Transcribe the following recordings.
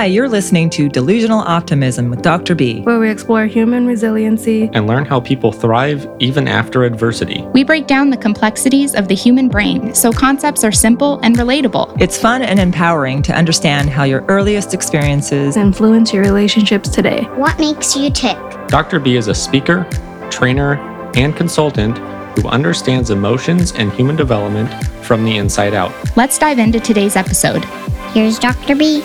Hi, you're listening to Delusional Optimism with Dr. B. where we explore human resiliency. and learn how people thrive even after adversity. We break down the complexities of the human brain so concepts are simple and relatable. It's fun and empowering to understand how your earliest experiences Influence your relationships today. What makes you tick? Dr. B is a speaker, trainer, and consultant who understands emotions and human development from the inside out. Let's dive into today's episode. Here's Dr. B.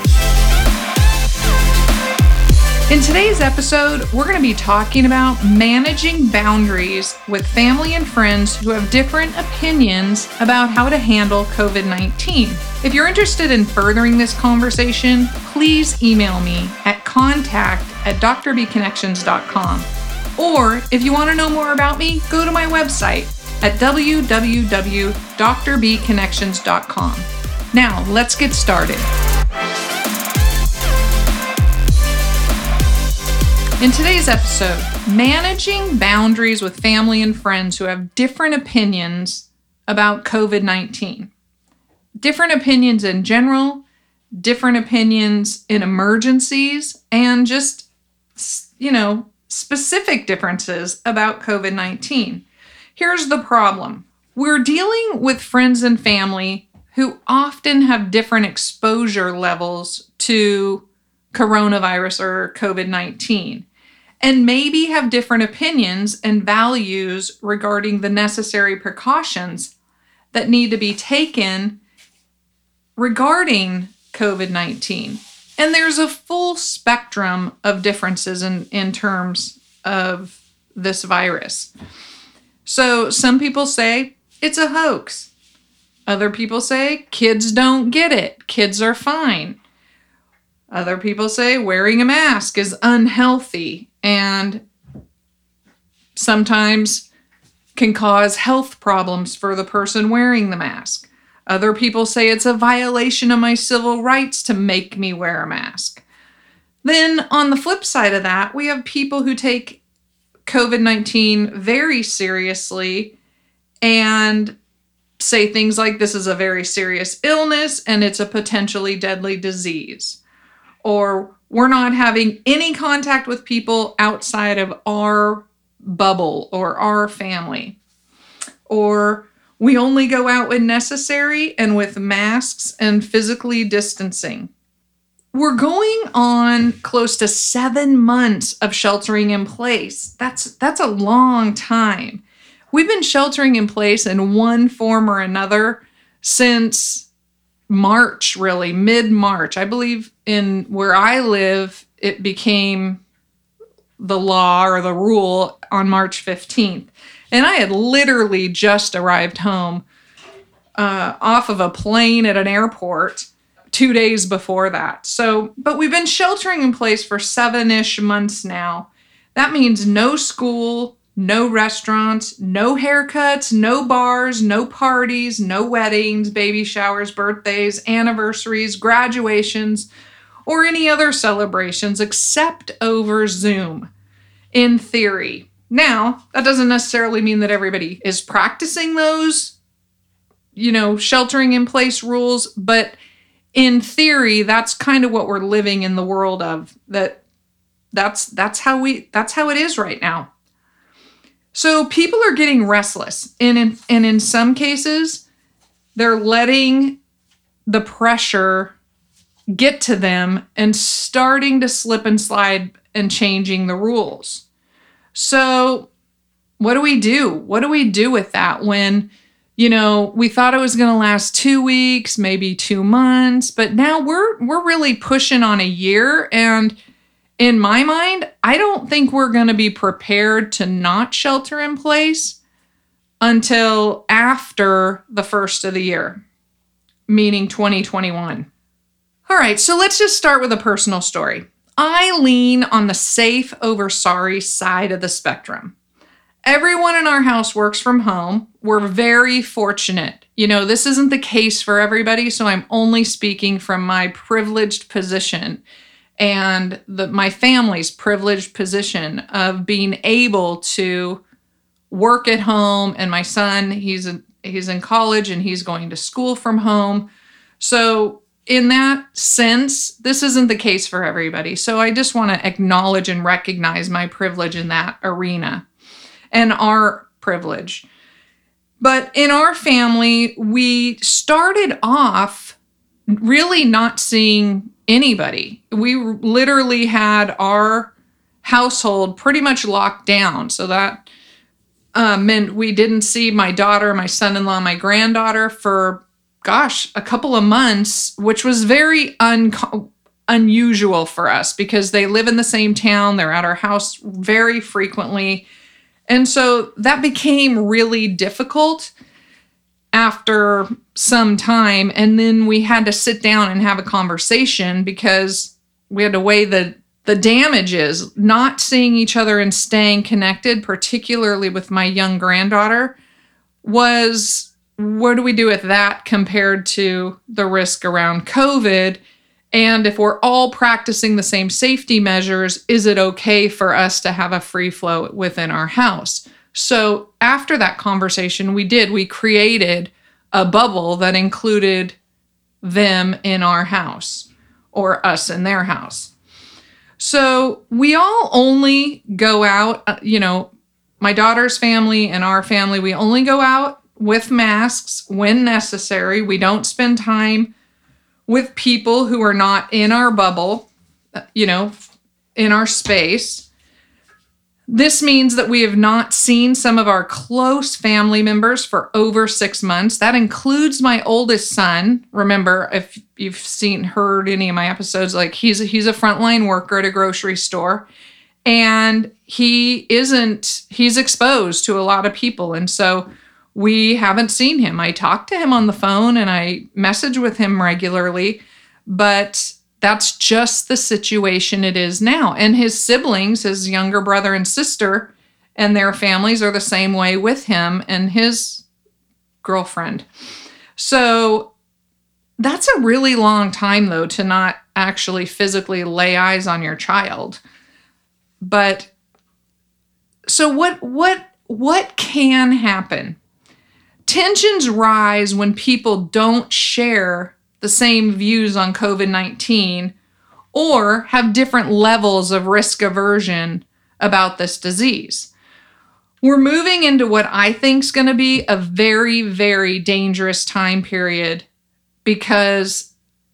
In today's episode, we're going to be talking about managing boundaries with family and friends who have different opinions about how to handle COVID 19. If you're interested in furthering this conversation, please email me at contact at drbconnections.com. Or if you want to know more about me, go to my website at www.drbconnections.com. Now, let's get started. In today's episode, managing boundaries with family and friends who have different opinions about COVID 19. Different opinions in general, different opinions in emergencies, and just, you know, specific differences about COVID 19. Here's the problem we're dealing with friends and family who often have different exposure levels to coronavirus or COVID 19, and maybe have different opinions and values regarding the necessary precautions that need to be taken regarding COVID 19. And there's a full spectrum of differences in, in terms of this virus. So some people say it's a hoax. Other people say kids don't get it, kids are fine. Other people say wearing a mask is unhealthy and sometimes can cause health problems for the person wearing the mask. Other people say it's a violation of my civil rights to make me wear a mask. Then, on the flip side of that, we have people who take COVID 19 very seriously and say things like this is a very serious illness and it's a potentially deadly disease or we're not having any contact with people outside of our bubble or our family, or we only go out when necessary and with masks and physically distancing. We're going on close to seven months of sheltering in place. That's that's a long time. We've been sheltering in place in one form or another since March, really, mid March. I believe in where I live, it became the law or the rule on March 15th. And I had literally just arrived home uh, off of a plane at an airport two days before that. So, but we've been sheltering in place for seven ish months now. That means no school, no restaurants, no haircuts, no bars, no parties, no weddings, baby showers, birthdays, anniversaries, graduations, or any other celebrations except over Zoom, in theory. Now, that doesn't necessarily mean that everybody is practicing those, you know, sheltering in place rules, but in theory, that's kind of what we're living in the world of. That that's that's how we that's how it is right now. So people are getting restless, and in, and in some cases, they're letting the pressure get to them and starting to slip and slide and changing the rules. So, what do we do? What do we do with that when, you know, we thought it was going to last 2 weeks, maybe 2 months, but now we're we're really pushing on a year and in my mind, I don't think we're going to be prepared to not shelter in place until after the first of the year, meaning 2021. All right, so let's just start with a personal story. I lean on the safe over sorry side of the spectrum. Everyone in our house works from home. We're very fortunate. You know, this isn't the case for everybody, so I'm only speaking from my privileged position and the, my family's privileged position of being able to work at home and my son he's in, he's in college and he's going to school from home so in that sense, this isn't the case for everybody. So I just want to acknowledge and recognize my privilege in that arena and our privilege. But in our family, we started off really not seeing anybody. We literally had our household pretty much locked down. So that uh, meant we didn't see my daughter, my son in law, my granddaughter for gosh, a couple of months, which was very un- unusual for us because they live in the same town. They're at our house very frequently. And so that became really difficult after some time. And then we had to sit down and have a conversation because we had to weigh the the damages not seeing each other and staying connected particularly with my young granddaughter was what do we do with that compared to the risk around COVID? And if we're all practicing the same safety measures, is it okay for us to have a free flow within our house? So, after that conversation, we did, we created a bubble that included them in our house or us in their house. So, we all only go out, uh, you know, my daughter's family and our family, we only go out with masks when necessary. We don't spend time with people who are not in our bubble, you know, in our space. This means that we have not seen some of our close family members for over six months. That includes my oldest son. Remember, if you've seen heard any of my episodes, like he's a, he's a frontline worker at a grocery store, and he isn't he's exposed to a lot of people, and so we haven't seen him. I talk to him on the phone and I message with him regularly, but that's just the situation it is now. And his siblings, his younger brother and sister, and their families are the same way with him and his girlfriend. So that's a really long time, though, to not actually physically lay eyes on your child. But so what what what can happen Tensions rise when people don't share the same views on COVID 19 or have different levels of risk aversion about this disease. We're moving into what I think is going to be a very, very dangerous time period because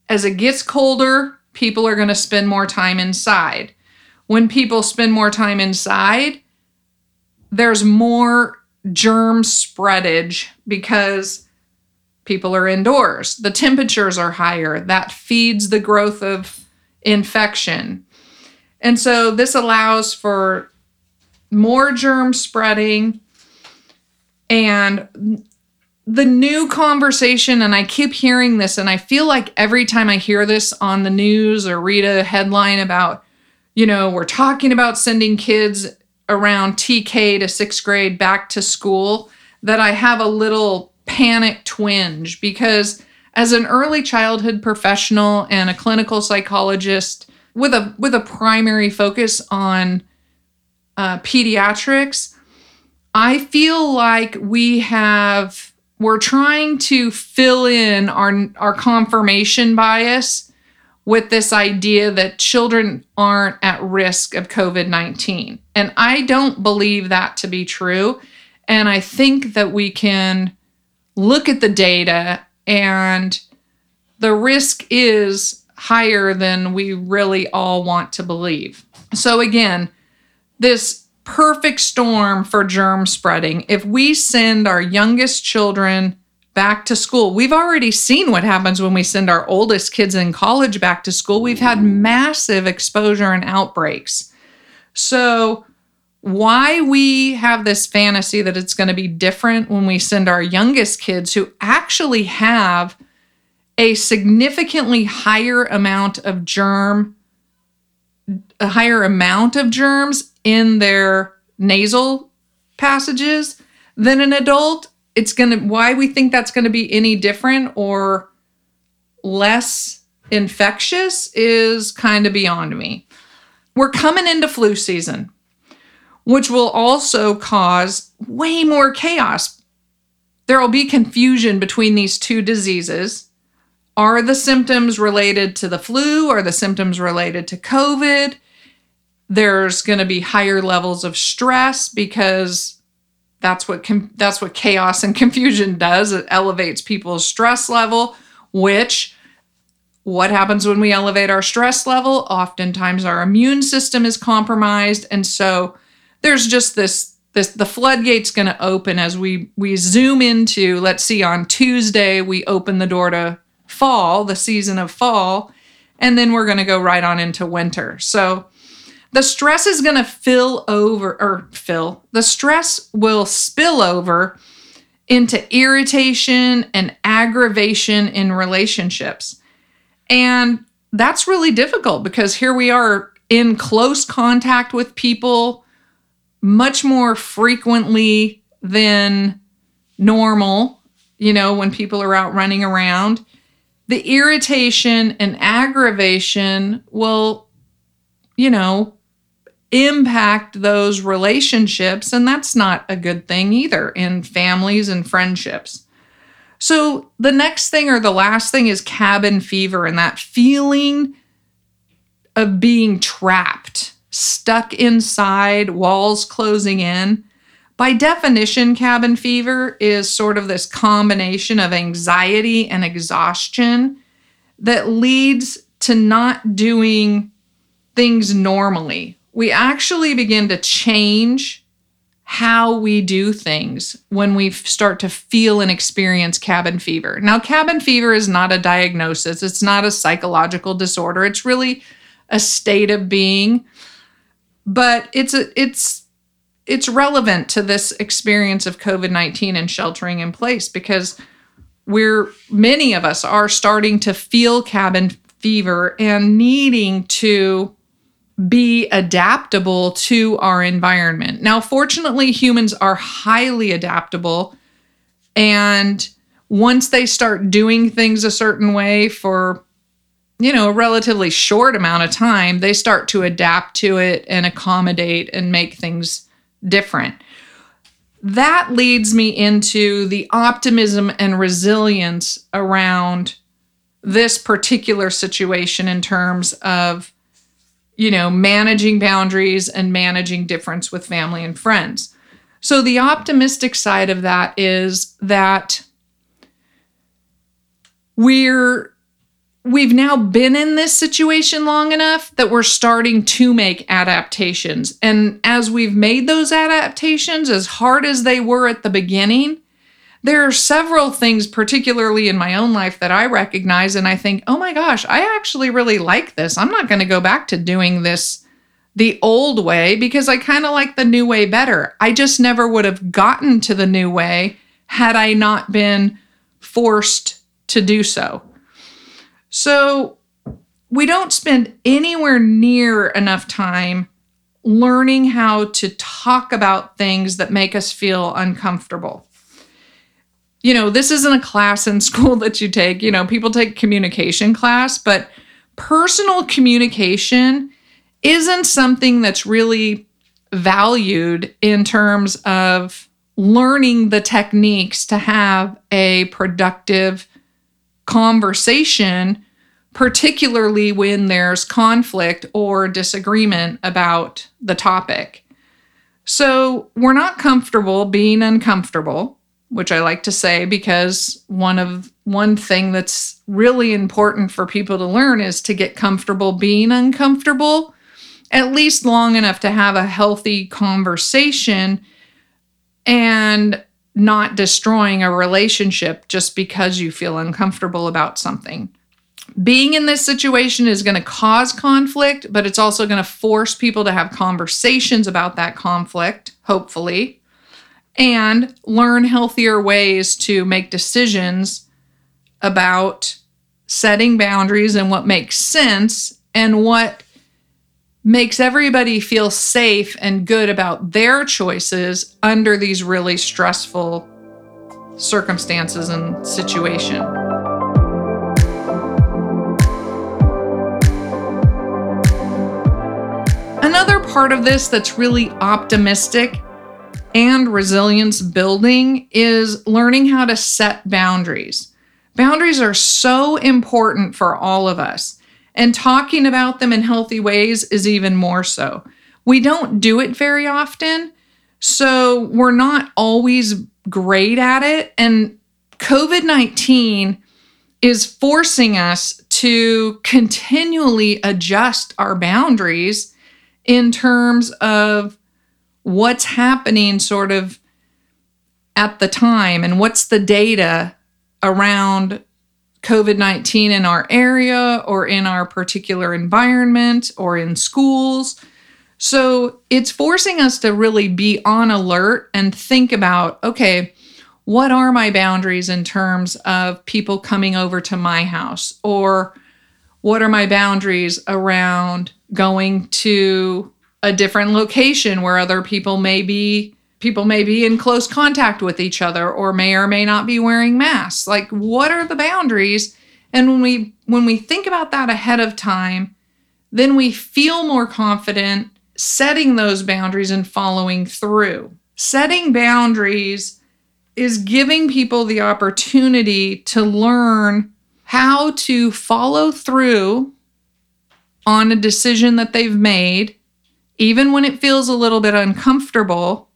as it gets colder, people are going to spend more time inside. When people spend more time inside, there's more germ spreadage because people are indoors. The temperatures are higher. That feeds the growth of infection. And so this allows for more germ spreading and the new conversation and I keep hearing this and I feel like every time I hear this on the news or read a headline about you know, we're talking about sending kids around TK to sixth grade back to school that I have a little panic twinge because as an early childhood professional and a clinical psychologist with a with a primary focus on uh, pediatrics, I feel like we have we're trying to fill in our our confirmation bias with this idea that children aren't at risk of COVID 19. And I don't believe that to be true. And I think that we can look at the data and the risk is higher than we really all want to believe. So, again, this perfect storm for germ spreading, if we send our youngest children back to school. We've already seen what happens when we send our oldest kids in college back to school. We've had massive exposure and outbreaks. So, why we have this fantasy that it's going to be different when we send our youngest kids who actually have a significantly higher amount of germ a higher amount of germs in their nasal passages than an adult it's going to why we think that's going to be any different or less infectious is kind of beyond me. We're coming into flu season, which will also cause way more chaos. There will be confusion between these two diseases. Are the symptoms related to the flu? Are the symptoms related to COVID? There's going to be higher levels of stress because that's what that's what chaos and confusion does. It elevates people's stress level, which what happens when we elevate our stress level? Oftentimes our immune system is compromised and so there's just this this the floodgates going to open as we we zoom into let's see on Tuesday we open the door to fall, the season of fall, and then we're going to go right on into winter. So the stress is going to fill over or fill. The stress will spill over into irritation and aggravation in relationships. And that's really difficult because here we are in close contact with people much more frequently than normal, you know, when people are out running around. The irritation and aggravation will, you know, impact those relationships. And that's not a good thing either in families and friendships. So, the next thing or the last thing is cabin fever and that feeling of being trapped, stuck inside, walls closing in. By definition, cabin fever is sort of this combination of anxiety and exhaustion that leads to not doing things normally. We actually begin to change how we do things when we start to feel and experience cabin fever. Now, cabin fever is not a diagnosis, it's not a psychological disorder. It's really a state of being, but it's a, it's it's relevant to this experience of COVID-19 and sheltering in place because we're many of us are starting to feel cabin fever and needing to be adaptable to our environment. Now, fortunately, humans are highly adaptable. And once they start doing things a certain way for, you know, a relatively short amount of time, they start to adapt to it and accommodate and make things different. That leads me into the optimism and resilience around this particular situation in terms of you know, managing boundaries and managing difference with family and friends. So the optimistic side of that is that we're we've now been in this situation long enough that we're starting to make adaptations. And as we've made those adaptations as hard as they were at the beginning, there are several things, particularly in my own life, that I recognize and I think, oh my gosh, I actually really like this. I'm not going to go back to doing this the old way because I kind of like the new way better. I just never would have gotten to the new way had I not been forced to do so. So we don't spend anywhere near enough time learning how to talk about things that make us feel uncomfortable you know, this isn't a class in school that you take. You know, people take communication class, but personal communication isn't something that's really valued in terms of learning the techniques to have a productive conversation, particularly when there's conflict or disagreement about the topic. So, we're not comfortable being uncomfortable which I like to say because one of one thing that's really important for people to learn is to get comfortable being uncomfortable at least long enough to have a healthy conversation and not destroying a relationship just because you feel uncomfortable about something. Being in this situation is going to cause conflict, but it's also going to force people to have conversations about that conflict, hopefully, and learn healthier ways to make decisions about setting boundaries and what makes sense and what makes everybody feel safe and good about their choices under these really stressful circumstances and situation. Another part of this that's really optimistic and resilience building is learning how to set boundaries. Boundaries are so important for all of us, and talking about them in healthy ways is even more so. We don't do it very often, so we're not always great at it. And COVID 19 is forcing us to continually adjust our boundaries in terms of what's happening sort of at the time and what's the data around COVID 19 in our area or in our particular environment or in schools. So it's forcing us to really be on alert and think about okay, what are my boundaries in terms of people coming over to my house? Or what are my boundaries around going to a different location where other people may be people may be in close contact with each other or may or may not be wearing masks. Like what are the boundaries? And when we when we think about that ahead of time then we feel more confident setting those boundaries and following through. Setting boundaries is giving people the opportunity to learn how to follow through on a decision that they've made even when it feels a little bit uncomfortable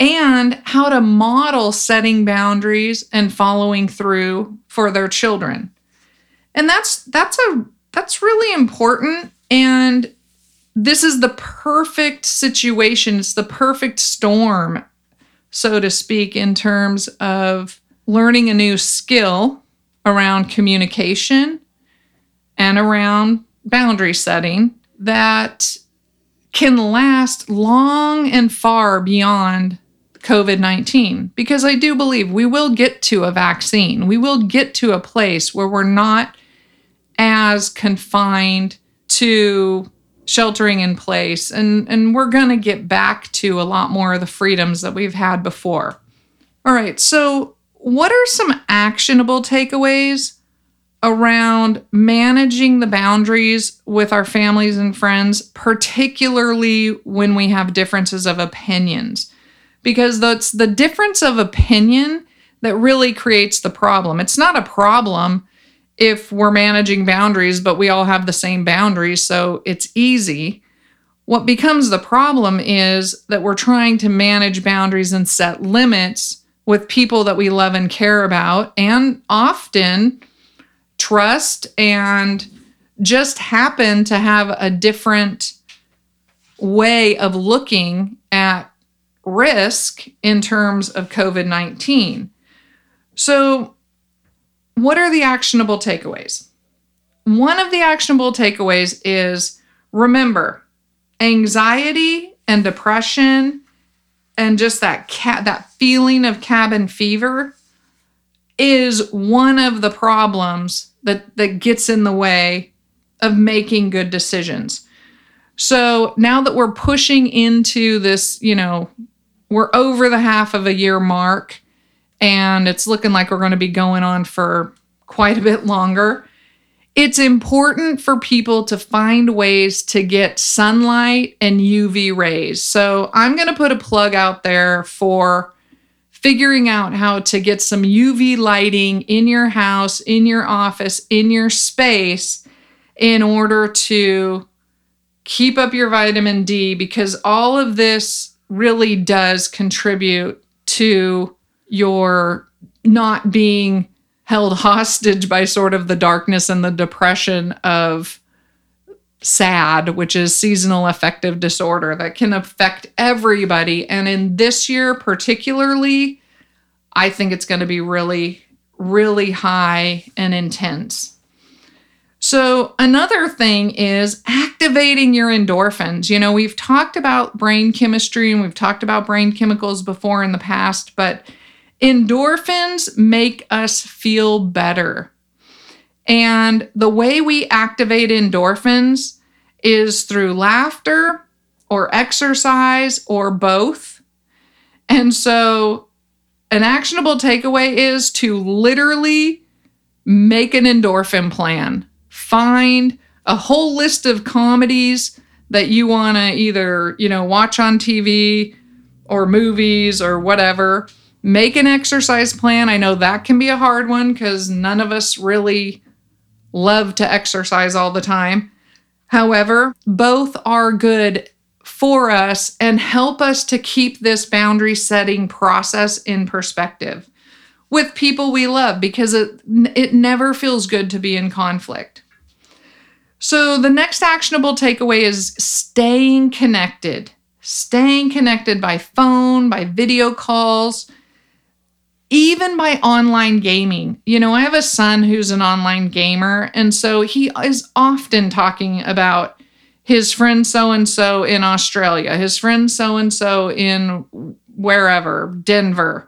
and how to model setting boundaries and following through for their children. And that's that's a that's really important and this is the perfect situation. It's the perfect storm, so to speak, in terms of learning a new skill around communication and around boundary setting that can last long and far beyond COVID 19 because I do believe we will get to a vaccine. We will get to a place where we're not as confined to sheltering in place and, and we're going to get back to a lot more of the freedoms that we've had before. All right, so what are some actionable takeaways around managing the boundaries with our families and friends, particularly when we have differences of opinions? Because that's the difference of opinion that really creates the problem. It's not a problem if we're managing boundaries, but we all have the same boundaries, so it's easy. What becomes the problem is that we're trying to manage boundaries and set limits with people that we love and care about, and often trust and just happen to have a different way of looking at risk in terms of COVID 19. So, what are the actionable takeaways? One of the actionable takeaways is remember, anxiety and depression and just that cat that feeling of cabin fever is one of the problems that that gets in the way of making good decisions. So now that we're pushing into this, you know, we're over the half of a year mark and it's looking like we're going to be going on for quite a bit longer. It's important for people to find ways to get sunlight and UV rays. So, I'm going to put a plug out there for figuring out how to get some UV lighting in your house, in your office, in your space in order to keep up your vitamin D because all of this really does contribute to your not being held hostage by sort of the darkness and the depression of SAD, which is seasonal affective disorder that can affect everybody. And in this year, particularly, I think it's going to be really, really high and intense. So, another thing is activating your endorphins. You know, we've talked about brain chemistry and we've talked about brain chemicals before in the past, but endorphins make us feel better. And the way we activate endorphins is through laughter or exercise or both. And so, an actionable takeaway is to literally make an endorphin plan find a whole list of comedies that you want to either, you know, watch on TV or movies or whatever Make an exercise plan. I know that can be a hard one because none of us really love to exercise all the time. However, both are good for us and help us to keep this boundary setting process in perspective with people we love because it, it never feels good to be in conflict. So, the next actionable takeaway is staying connected, staying connected by phone, by video calls, even by online gaming. You know, I have a son who's an online gamer, and so he is often talking about his friend so and so in Australia, his friend so and so in wherever, Denver,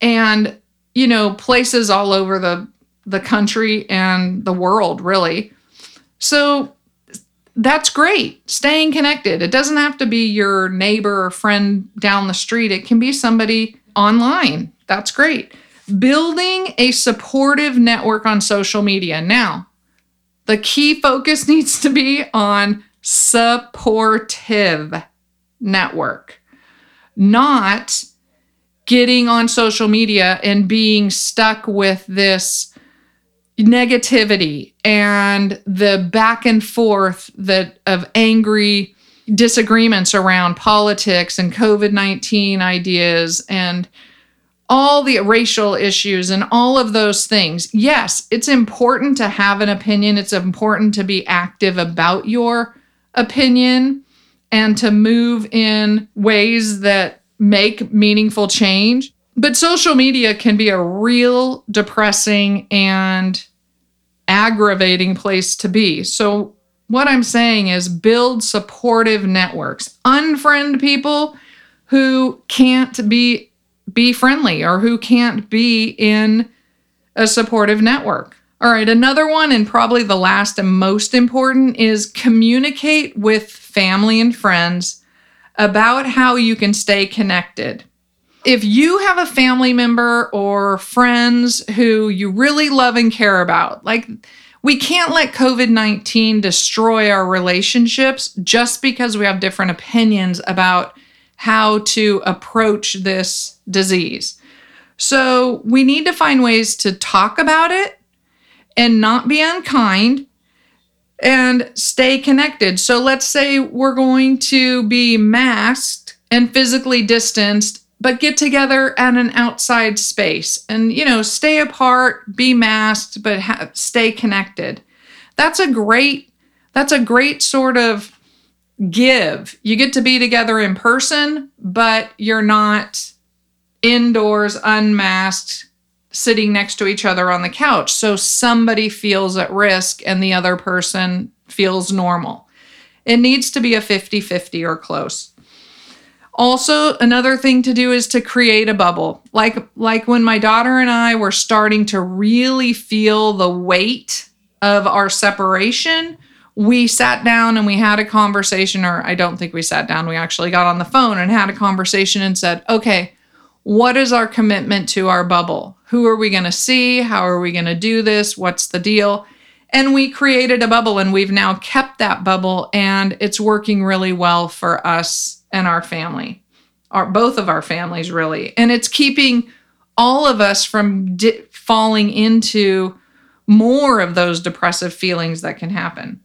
and you know, places all over the the country and the world, really. So that's great. Staying connected. It doesn't have to be your neighbor or friend down the street. It can be somebody online. That's great. Building a supportive network on social media. Now, the key focus needs to be on supportive network, not getting on social media and being stuck with this negativity and the back and forth that of angry disagreements around politics and COVID-19 ideas and all the racial issues and all of those things. Yes, it's important to have an opinion. It's important to be active about your opinion and to move in ways that make meaningful change. But social media can be a real depressing and aggravating place to be. So, what I'm saying is build supportive networks, unfriend people who can't be be friendly or who can't be in a supportive network. All right, another one, and probably the last and most important, is communicate with family and friends about how you can stay connected. If you have a family member or friends who you really love and care about, like we can't let COVID 19 destroy our relationships just because we have different opinions about how to approach this disease. So we need to find ways to talk about it and not be unkind and stay connected. So let's say we're going to be masked and physically distanced, but get together at an outside space and, you know, stay apart, be masked, but ha- stay connected. That's a great, that's a great sort of give. You get to be together in person, but you're not indoors, unmasked, sitting next to each other on the couch. So somebody feels at risk and the other person feels normal. It needs to be a 50 50 or close. Also, another thing to do is to create a bubble. Like like when my daughter and I were starting to really feel the weight of our separation, we sat down and we had a conversation or I don't think we sat down, we actually got on the phone and had a conversation and said, "Okay, what is our commitment to our bubble? Who are we going to see? How are we going to do this? What's the deal? And we created a bubble and we've now kept that bubble and it's working really well for us and our family, our both of our families really. And it's keeping all of us from di- falling into more of those depressive feelings that can happen.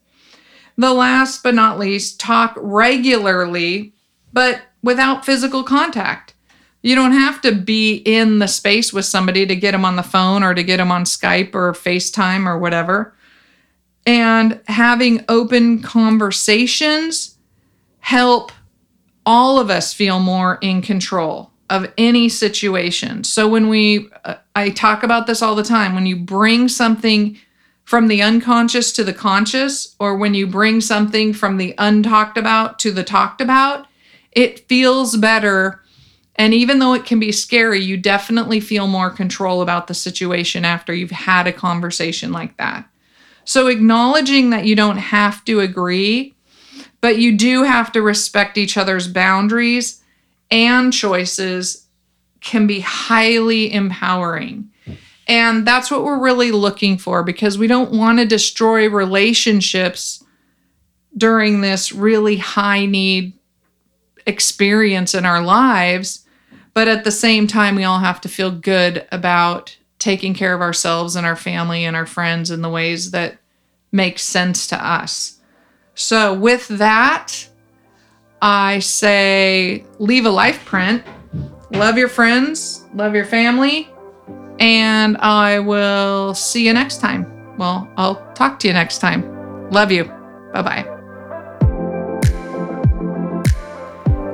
The last but not least, talk regularly but without physical contact. You don't have to be in the space with somebody to get them on the phone or to get them on Skype or FaceTime or whatever. And having open conversations help all of us feel more in control of any situation. So when we uh, I talk about this all the time, when you bring something from the unconscious to the conscious or when you bring something from the untalked about to the talked about, it feels better and even though it can be scary, you definitely feel more control about the situation after you've had a conversation like that. So, acknowledging that you don't have to agree, but you do have to respect each other's boundaries and choices can be highly empowering. And that's what we're really looking for because we don't want to destroy relationships during this really high need experience in our lives But at the same time, we all have to feel good about taking care of ourselves and our family and our friends in the ways that make sense to us. So, with that, I say leave a life print, love your friends, love your family, and I will see you next time. Well, I'll talk to you next time. Love you. Bye bye.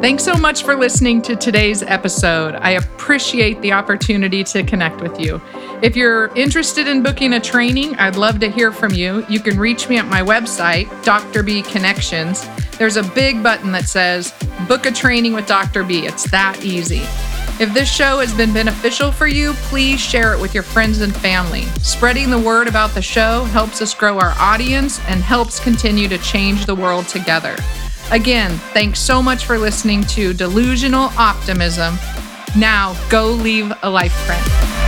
Thanks so much for listening to today's episode. I appreciate the opportunity to connect with you. If you're interested in booking a training, I'd love to hear from you. You can reach me at my website, Dr. B Connections. There's a big button that says Book a Training with Dr. B. It's that easy. If this show has been beneficial for you, please share it with your friends and family. Spreading the word about the show helps us grow our audience and helps continue to change the world together. Again, thanks so much for listening to Delusional Optimism. Now, go leave a life print.